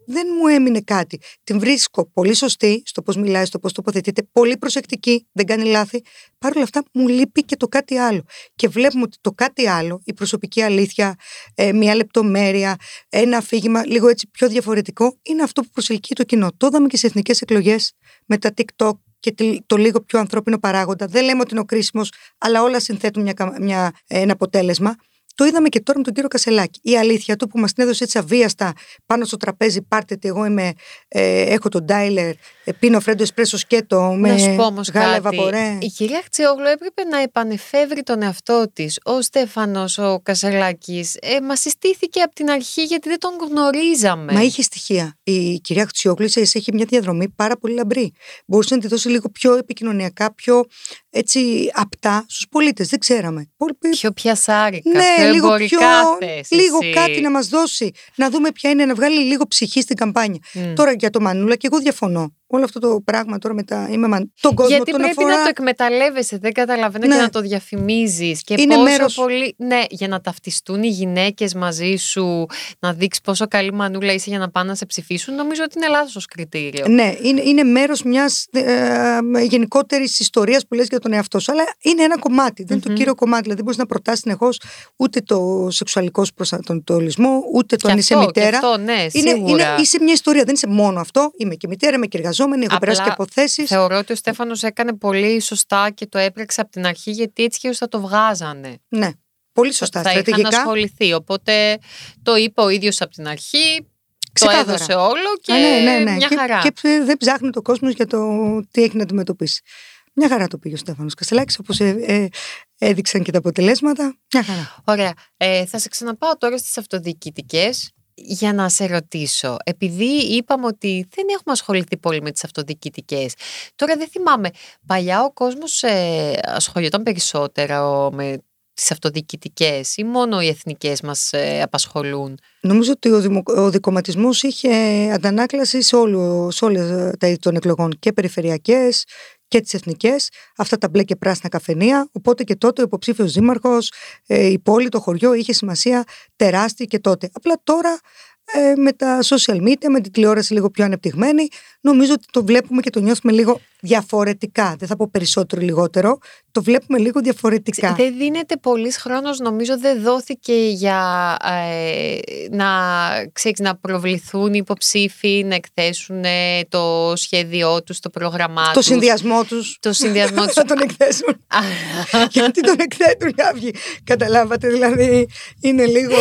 C: δεν μου έμεινε κάτι. Την βρίσκω πολύ σωστή στο πώς μιλάει, στο πώς τοποθετείται, πολύ προσεκτική, δεν κάνει λάθη. Παρ' όλα αυτά μου λείπει και το κάτι άλλο. Και βλέπουμε ότι το κάτι άλλο, η προσωπική αλήθεια, ε, μια λεπτομέρεια, ένα αφήγημα λίγο έτσι πιο διαφορετικό, είναι αυτό που προσελκύει το κοινό. Το είδαμε και στι εθνικές εκλογές με τα TikTok και τη- το λίγο πιο ανθρώπινο παράγοντα. Δεν λέμε ότι είναι ο κρίσιμος, αλλά όλα συνθέτουν μια, κα- μια, ένα αποτέλεσμα. Το είδαμε και τώρα με τον κύριο Κασελάκη. Η αλήθεια του που μας την έδωσε έτσι αβίαστα πάνω στο τραπέζι, πάρτε τι, εγώ είμαι, ε, έχω τον Ντάιλερ, ε, πίνω φρέντο εσπρέσο σκέτο με
B: να σου πω όμως
C: γάλα
B: κάτι.
C: βαπορέ.
B: Η κυρία Χτσιόγλου έπρεπε να επανεφεύρει τον εαυτό της. Ο Στέφανος, ο Κασελάκης, ε, μας συστήθηκε από την αρχή γιατί δεν τον γνωρίζαμε.
C: Μα είχε στοιχεία. Η κυρία Χτσιόγλου ίσως έχει μια διαδρομή πάρα πολύ λαμπρή. Μπορούσε να τη δώσει λίγο πιο επικοινωνιακά, πιο έτσι απτά στους πολίτες. Δεν ξέραμε. Πολύ-
B: Πιο πιασάρικα,
C: Ναι,
B: πιο
C: λίγο
B: εμπορικά
C: πιο.
B: θέσεις.
C: Λίγο κάτι να μας δώσει. Να δούμε ποια είναι, να βγάλει λίγο ψυχή στην καμπάνια.
B: Μμ.
C: Τώρα για το Μανούλα, και εγώ διαφωνώ. Όλο αυτό το πράγμα τώρα με τα. Είμαι μαν... Τον κόσμο
B: Γιατί
C: τον
B: πρέπει
C: αφορά.
B: να το εκμεταλλεύεσαι, δεν καταλαβαίνω
C: Ναι.
B: και να το διαφημίζεις. Και
C: Είναι
B: πόσο
C: μέρος-
B: πολύ. Ναι, για να ταυτιστούν οι γυναίκες μαζί σου, να δείξει πόσο καλή μανούλα είσαι για να πάνε να σε ψηφίσουν, νομίζω ότι είναι λάθος κριτήριο.
C: Ναι, είναι, είναι μέρος μιας ε, γενικότερης ιστορίας που λες για τον εαυτό σου. Αλλά είναι ένα κομμάτι, δεν είναι το
B: Μμμ.
C: κύριο κομμάτι. Δηλαδή, δεν μπορείς να προτάσεις συνεχώς ούτε το σεξουαλικός σου προσανατολισμό, ούτε το
B: Και
C: αν είσαι
B: αυτό, και
C: μητέρα.
B: αυτό, ναι,
C: Είναι,
B: σίγουρα.
C: είναι, είσαι μια ιστορία, δεν είσαι μόνο αυτό. Είμαι και μητέρα, είμαι και εργαζόμενη, έχω
B: Απλά
C: περάσει και από θέσει.
B: Θεωρώ ότι ο Στέφανος έκανε πολύ σωστά και το έπρεξε από την αρχή γιατί έτσι και θα το βγάζανε.
C: Ναι, πολύ σωστά.
B: θα είχαν
C: Στρατηγικά.
B: ασχοληθεί. Οπότε το είπε ο ίδιος από την αρχή,
C: Ξεκάθαρα.
B: το έδωσε όλο και
C: Α, ναι, ναι, ναι.
B: μια
C: και,
B: χαρά.
C: Και δεν ψάχνει το κόσμος για το τι έχει να αντιμετωπίσει. Μια χαρά το πήγε ο Στέφανος Κασελάκη, όπως έδειξαν και τα αποτελέσματα. Μια χαρά.
B: Ωραία. Ε, θα σε ξαναπάω τώρα στις αυτοδιοικητικές για να σε ρωτήσω. Επειδή είπαμε ότι δεν έχουμε ασχοληθεί πολύ με τις αυτοδιοικητικές. Τώρα δεν θυμάμαι. Παλιά ο κόσμος ε, ασχολιόταν περισσότερο με τις αυτοδιοικητικές ή μόνο οι εθνικές μας ε, απασχολούν;
C: Νομίζω ότι ο, δημο, ο δικοματισμός είχε αντανάκλαση σε, όλο, σε όλες τα είδη των εκλογών και περιφερειακές και τις εθνικές, αυτά τα μπλε και πράσινα καφενεία, οπότε και τότε ο υποψήφιος δήμαρχος, ε, η πόλη, το χωριό είχε σημασία τεράστια και τότε. Απλά τώρα ε, με τα social media, με την τηλεόραση λίγο πιο ανεπτυγμένη, νομίζω ότι το βλέπουμε και το νιώθουμε λίγο διαφορετικά. Δεν θα πω περισσότερο ή λιγότερο, το βλέπουμε λίγο διαφορετικά.
B: Δεν δίνεται πολύς χρόνος, νομίζω δεν δόθηκε για ε, να, ξέρεις, να προβληθούν οι υποψήφοι, να εκθέσουν ε, το σχέδιό τους, το πρόγραμμά
C: Το
B: τους.
C: συνδυασμό τους.
B: Το συνδυασμό τους.
C: θα τον εκθέσουν. Γιατί τον εκθέτουν οι αύγοι. Καταλάβατε, δηλαδή είναι λίγο.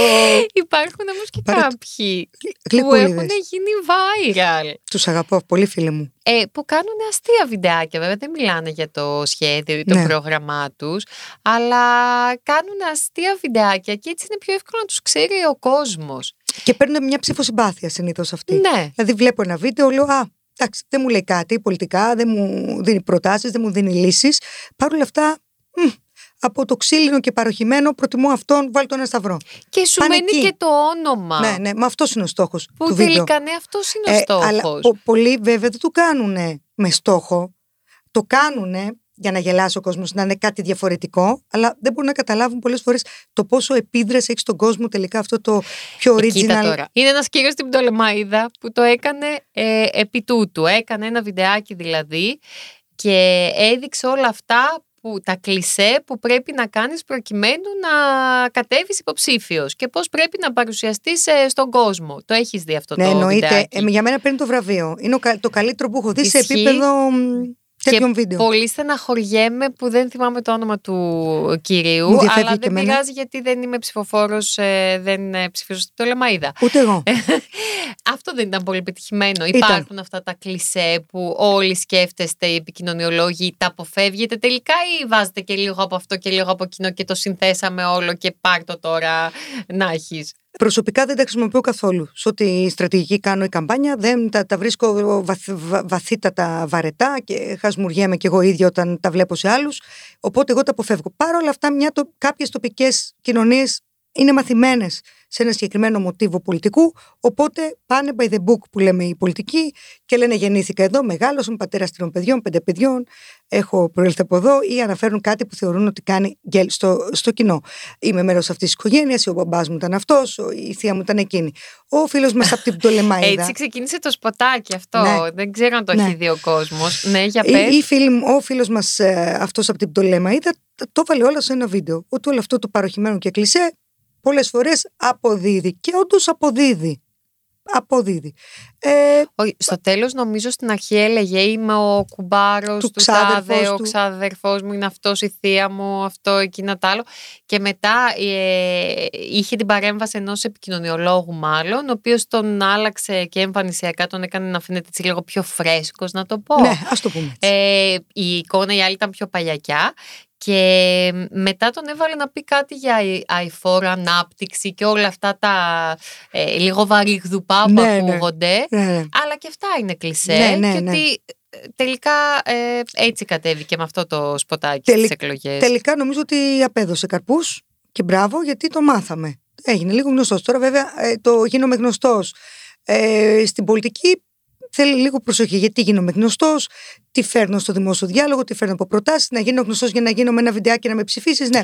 B: Υπάρχουν όμως και
C: Πάρε το-
B: κάποιοι που
C: Γλυκούλιδες.
B: έχουν γίνει viral.
C: Τους αγαπώ πολύ, φίλε μου.
B: Ε, που κάνουν αστεία βιντεάκια, βέβαια δεν μιλάνε για το σχέδιο ή το
C: Ναι.
B: πρόγραμμά τους, αλλά κάνουν αστεία βιντεάκια και έτσι είναι πιο εύκολο να τους ξέρει ο κόσμος.
C: Και παίρνουν μια ψηφοσυμπάθεια συνήθως αυτή.
B: Ναι.
C: Δηλαδή, βλέπω ένα βίντεο, λέω Α, εντάξει, δεν μου λέει κάτι πολιτικά, δεν μου δίνει προτάσεις, δεν μου δίνει λύσεις. Παρ' όλα αυτά, μ, από το ξύλινο και παροχημένο, προτιμώ αυτόν, βάλει τον ένα σταυρό.
B: Και σου
C: Πάνε
B: μένει
C: εκεί.
B: και το όνομα.
C: Ναι, ναι, μα αυτός είναι ο στόχος
B: Που
C: του βίντεο.
B: τελικά ναι, αυτός είναι ο στόχος.
C: αλλά πο- πολλοί βέβαια δεν το κάνουν με στόχο. Το κάνουν για να γελάσει ο κόσμος, να είναι κάτι διαφορετικό, αλλά δεν μπορούν να καταλάβουν πολλές φορές το πόσο επίδραση έχει στον κόσμο τελικά αυτό το πιο
B: Ε,
C: original.
B: Κοίτα τώρα. Είναι ένας κύριος στην Πτολεμαίδα που το έκανε ε, επί τούτου. Έκανε ένα βιντεάκι δηλαδή και έδειξε όλα αυτά που, τα κλισέ που πρέπει να κάνεις προκειμένου να κατέβεις υποψήφιος και πώς πρέπει να παρουσιαστείς ε, στον κόσμο. Το έχεις δει αυτό
C: Ναι,
B: το
C: εννοείται.
B: βιντεάκι;
C: Ε, για μένα παίρνει το βραβείο. Είναι ο κα- το καλύτερο που έχω δει σε
B: Ισχύει.
C: επίπεδο μ, τέτοιων
B: και
C: βίντεο.
B: πολύ στεναχωριέμαι που δεν θυμάμαι το όνομα του κυρίου.
C: Μου διαφεύγει
B: Αλλά
C: και
B: δεν
C: εμένα.
B: πειράζει γιατί δεν είμαι ψηφοφόρος, δεν ε, ψηφίζω στο Λεμαίδα.
C: Ούτε εγώ.
B: Αυτό δεν ήταν πολύ πετυχημένο. Υπάρχουν αυτά τα κλισέ που όλοι σκέφτεστε, οι επικοινωνιολόγοι, τα αποφεύγετε τελικά ή βάζετε και λίγο από αυτό και λίγο από εκείνο και το συνθέσαμε όλο και πάρ' το τώρα να έχεις.
C: Προσωπικά δεν τα χρησιμοποιώ καθόλου. Σε ό,τι στρατηγική κάνω η καμπάνια, δεν τα, τα βρίσκω βαθ, βα- βαθύτατα βαρετά και χασμουριέμαι κι εγώ ίδια όταν τα βλέπω σε άλλους. Οπότε εγώ τα αποφεύγω. Παρ' όλα αυτά, μια, το, κάποιες τοπικές κοινωνίες είναι μαθημένες σε ένα συγκεκριμένο μοτίβο πολιτικού, οπότε πάνε by the book που λέμε οι πολιτικοί και λένε γεννήθηκα εδώ, μεγάλωσα, είμαι πατέρας τριών παιδιών, πέντε παιδιών, έχω προέλθει από εδώ ή αναφέρουν κάτι που θεωρούν ότι κάνει γκέλ στο, στο κοινό. Είμαι μέρος αυτής της οικογένειας, ο μπαμπάς μου ήταν αυτός, η θεία μου ήταν εκείνη. Ο φίλος μας από την Πτολεμαίδα.
B: Έτσι ξεκίνησε το σποτάκι αυτό.
C: Ναι.
B: Δεν ξέρω αν το
C: Ναι.
B: έχει δει ο κόσμος. Ναι, για
C: Ή,
B: πες.
C: ή φίλη μου- ο φίλος μας αυτός από την Πτολεμαίδα το το έβαλε όλα σε ένα βίντεο. Ότι όλο αυτό το παροχημένο και κλεισέ πολλές φορές αποδίδει. Και όντως αποδίδει. Αποδίδει. Ε,
B: Όχι, στο τέλος, νομίζω στην αρχή έλεγε Είμαι ο κουμπάρος
C: Του
B: του, τάδε,
C: ξάδερφος
B: ο
C: του.
B: ξαδερφό μου είναι αυτός, η θεία μου, αυτό, εκείνο τ' άλλο. Και μετά ε, είχε την παρέμβαση ενός επικοινωνιολόγου, μάλλον, ο οποίος τον άλλαξε και εμφανισιακά τον έκανε να φαίνεται έτσι λίγο πιο φρέσκος, να το πω.
C: ναι, ας το πούμε έτσι.
B: Ε, η εικόνα η άλλη ήταν πιο παλιακιά και μετά τον έβαλε να πει κάτι για η αηφόρο ανάπτυξη και όλα αυτά τα ε, λίγο βαρύγδουπά που
C: Ναι, ναι.
B: ακούγονται.
C: ναι, ναι.
B: Αλλά και αυτά είναι κλισέ.
C: Ναι, ναι,
B: και
C: ναι.
B: ότι ε, τελικά ε, έτσι κατέβηκε με αυτό το σποτάκι
C: Τελι-
B: στις εκλογές.
C: Τελικά νομίζω ότι απέδωσε καρπούς και μπράβο γιατί το μάθαμε. Έγινε λίγο γνωστός. Τώρα βέβαια ε, το γίνομαι γνωστός. Ε, στην πολιτική θέλει λίγο προσοχή γιατί γίνομαι γνωστός, τι φέρνω στο δημόσιο διάλογο, τι φέρνω από προτάσεις, να γίνω γνωστός για να γίνω με ένα βιντεάκι να με ψηφίσεις. Ναι,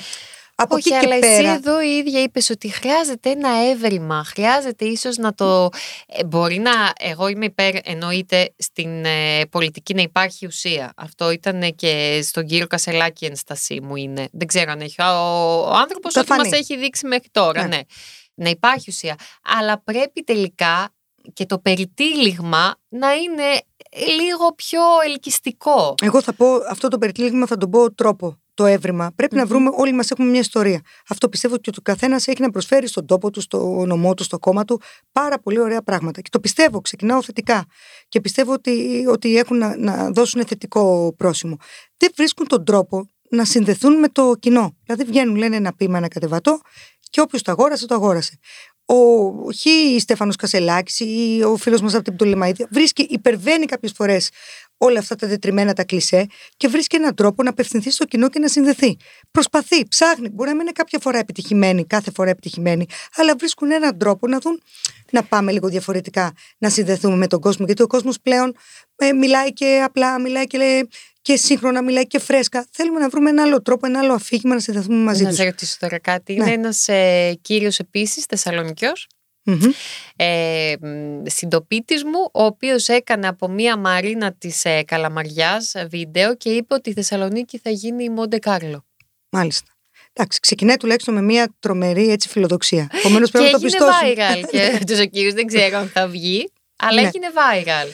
C: από
B: Όχι,
C: εκεί και
B: αλλά
C: πέρα.
B: εσύ εδώ η ίδια είπες ότι χρειάζεται ένα έβριμα. Χρειάζεται ίσως να το. ε, μπορεί να. Εγώ είμαι υπέρ, εννοείται, στην ε, πολιτική να υπάρχει ουσία. Αυτό ήταν και στον κύριο Κασελάκη η ένστασή μου είναι. Δεν ξέρω αν έχει. Ο, ο άνθρωπος
C: Θα
B: ό,τι μας
C: φανεί.
B: έχει δείξει μέχρι τώρα,
C: Ναι.
B: ναι. Να υπάρχει ουσία. Αλλά πρέπει τελικά και το περιτύλιγμα να είναι λίγο πιο ελκυστικό.
C: Εγώ θα πω αυτό το περιτύλιγμα, θα τον πω τρόπο. Το έβριμα. Πρέπει να
B: Μμμ.
C: βρούμε, όλοι μας έχουμε μια ιστορία. Αυτό πιστεύω ότι ο καθένας έχει να προσφέρει στον τόπο του, στο νομό του, στο κόμμα του πάρα πολύ ωραία πράγματα. Και το πιστεύω, ξεκινάω θετικά. Και πιστεύω ότι, ότι έχουν να, να δώσουν θετικό πρόσημο. Δεν βρίσκουν τον τρόπο να συνδεθούν με το κοινό. Δηλαδή βγαίνουν, λένε ένα ποίημα, ένα κατεβατό και όποιος το αγόρασε, το αγόρασε. Ο Χ. Στέφανος Κασελάκης ή ο φίλος μας από την Πτολεμαίδια βρίσκει, υπερβαίνει κάποιες φορές όλα αυτά τα τετριμένα τα κλισέ και βρίσκει έναν τρόπο να απευθυνθεί στο κοινό και να συνδεθεί. Προσπαθεί, ψάχνει. Μπορεί να μην είναι κάποια φορά επιτυχημένη, κάθε φορά επιτυχημένη, αλλά βρίσκουν έναν τρόπο να δουν να πάμε λίγο διαφορετικά, να συνδεθούμε με τον κόσμο. Γιατί ο κόσμος πλέον ε, μιλάει και απλά, μιλάει και, λέει, και σύγχρονα, μιλάει και φρέσκα. Θέλουμε να βρούμε ένα άλλο τρόπο, ένα άλλο αφήγημα να συνδεθούμε μαζί
B: να
C: τους.
B: σε ρωτήσω τώρα κάτι.
C: Ναι.
B: Είναι ένας ε, κύριος επίσης Θεσσαλονικιός ε, μ, συντοπίτης μου, ο οποίος έκανε από μία μαρίνα της ε, Καλαμαριάς ε, βίντεο και είπε ότι η Θεσσαλονίκη θα γίνει η Μοντε Κάρλο.
C: Μάλιστα. Εντάξει, ξεκινάει τουλάχιστον με μια τρομερή έτσι, φιλοδοξία. Επομένως
B: Και
C: πρέπει να το
B: έγινε
C: πιστώσουμε.
B: viral και τους ο κύριος δεν ξέρω αν θα βγει, αλλά
C: Ναι.
B: έγινε viral.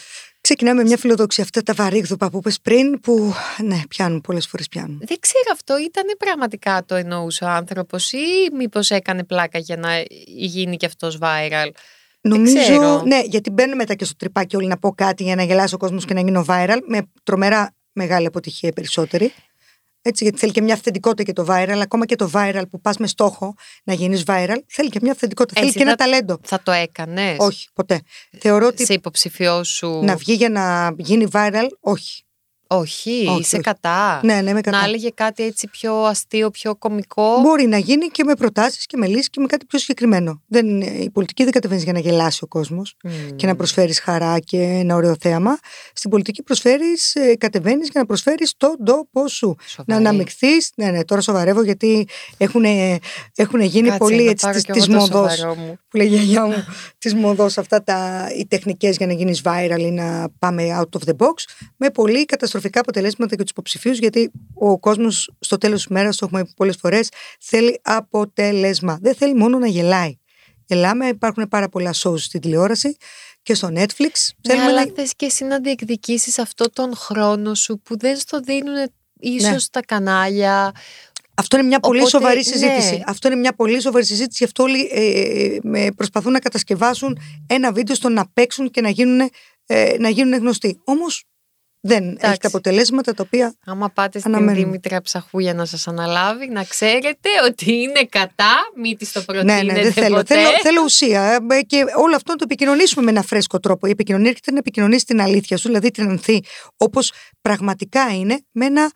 C: Ξεκινάμε με μια φιλοδοξία. Αυτά τα βαρύγδουπα που είπες πριν, που ναι, πιάνουν πολλές φορές πιάνουν.
B: Δεν ξέρω αυτό ήταν πραγματικά το εννοούσε ο άνθρωπος ή μήπως έκανε πλάκα για να γίνει και αυτός viral;
C: Νομίζω,
B: ξέρω.
C: ναι, γιατί μπαίνουν μετά και στο τρυπάκι όλοι να πω κάτι για να γελάσει ο κόσμος και να γίνω viral, με τρομερά μεγάλη αποτυχία οι περισσότεροι. Έτσι, γιατί θέλει και μια αυθεντικότητα και το viral, ακόμα και το viral που πας με στόχο να γίνεις viral, θέλει και μια αυθεντικότητα.
B: Εσύ
C: θέλει και ένα
B: θα-
C: ταλέντο.
B: Θα το έκανες;
C: Όχι, ποτέ. Θεωρώ ότι
B: σε υποψηφιό σου.
C: να βγει για να γίνει viral, όχι.
B: Όχι,
C: Όχι,
B: είσαι
C: όχι.
B: κατά.
C: Ναι, ναι, με κατά.
B: Να έλεγε κάτι έτσι πιο αστείο, πιο κωμικό.
C: Μπορεί να γίνει και με προτάσεις και με λύσεις και με κάτι πιο συγκεκριμένο. Δεν, είναι- η πολιτική δεν κατεβαίνει για να γελάσει ο κόσμος
B: Μμμ.
C: και να προσφέρεις χαρά και ένα ωραίο θέαμα. Στην πολιτική προσφέρεις, κατεβαίνεις για να προσφέρεις τον τόπο σου. Να
B: Σοβαρή.
C: αναμειχθείς. Ναι, ναι, τώρα σοβαρεύω γιατί έχουν, έχουν γίνει
B: Κάτσε,
C: πολύ
B: να
C: έτσι
B: πάρω
C: τη
B: κι εγώ το
C: μοδός.
B: σοβαρό μου.
C: Που λέει η γιαγιά μου, τη μοδός αυτά τα, οι τεχνικές για να γίνεις viral ή να πάμε out of the box. Με πολύ καταστροφικά καταστροφικά αποτελέσματα για τους υποψηφίους, γιατί ο κόσμος στο τέλος της μέρας, το έχουμε πει πολλές φορές, θέλει αποτέλεσμα. Δεν θέλει μόνο να γελάει. Γελάμε, υπάρχουν πάρα πολλά shows στην τηλεόραση και στο Netflix.
B: Ναι,
C: Θέλουμε
B: αλλά
C: να...
B: θες και εσύ να διεκδικήσεις αυτό τον χρόνο σου που δεν στο δίνουν ίσως
C: Ναι.
B: τα κανάλια.
C: Αυτό είναι μια πολύ
B: Οπότε,
C: σοβαρή
B: ναι.
C: συζήτηση. Αυτό είναι μια πολύ σοβαρή συζήτηση. Γι' αυτό όλοι ε, με προσπαθούν να κατασκευάσουν ένα βίντεο στο να παίξουν και να γίνουν, ε, να γίνουν γνωστοί. Όμως δεν έχει τα αποτελέσματα τα οποία.
B: Άμα πάτε στην
C: Αναμένουμε.
B: Δήμητρα Ψαχούγια να σας αναλάβει, να ξέρετε ότι είναι κατά, μη της το
C: Ναι,
B: προτείνετε
C: ναι, δεν θέλω.
B: ποτέ.
C: θέλω. Θέλω ουσία. Ε, Και όλο αυτό να το επικοινωνήσουμε με ένα φρέσκο τρόπο. Η επικοινωνία έρχεται να επικοινωνήσει την αλήθεια σου, δηλαδή την ανθή, όπως πραγματικά είναι, με ένα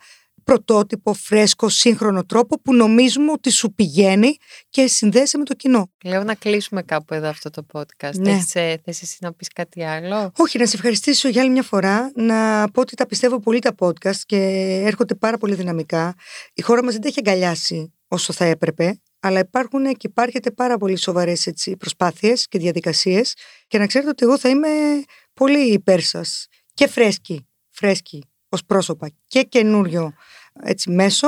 C: πρωτότυπο, φρέσκο, σύγχρονο τρόπο που νομίζουμε ότι σου πηγαίνει και συνδέεσαι με το κοινό.
B: Λέω να κλείσουμε κάπου εδώ αυτό το podcast.
C: Ναι.
B: Έχεις, ε, θες εσύ να πεις κάτι άλλο;
C: Όχι, να σε ευχαριστήσω για άλλη μια φορά, να πω ότι τα πιστεύω πολύ τα podcast και έρχονται πάρα πολύ δυναμικά. Η χώρα μας δεν τα έχει αγκαλιάσει όσο θα έπρεπε, αλλά υπάρχουν και υπάρχεται πάρα πολύ σοβαρές έτσι, προσπάθειες και διαδικασίες και να ξέρετε ότι εγώ θα είμαι πολύ υπέρ σας και φρέσκη, φρέσκη ως πρόσωπα και καινούριο έτσι, μέσο,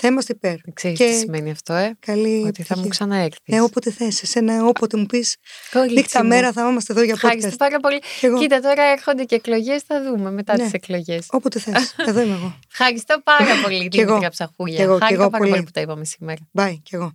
C: θα είμαστε υπέρ.
B: Ξέρεις
C: Και-
B: τι σημαίνει αυτό, ε;
C: Καλή
B: Ότι θα
C: επιτυχία.
B: μου ξαναέρθεις.
C: Ναι, όποτε θες, εσένα όποτε μου πεις,
B: Κορίτσι
C: νύχτα
B: μου.
C: μέρα θα είμαστε εδώ για
B: Ευχαριστώ
C: podcast.
B: πάρα πολύ.
C: Και εγώ,
B: Κοίτα, τώρα έρχονται και εκλογές, θα δούμε μετά
C: Ναι.
B: τις εκλογές.
C: όποτε θες, εδώ είμαι εγώ.
B: Ευχαριστώ πάρα πολύ,
C: Κι εγώ.
B: Δήμητρα Ψαχούλια.
C: Κι εγώ, κι
B: Χάρηκα
C: εγώ
B: πάρα
C: πολύ.
B: πολύ που τα είπαμε σήμερα.
C: Bye, κι εγώ.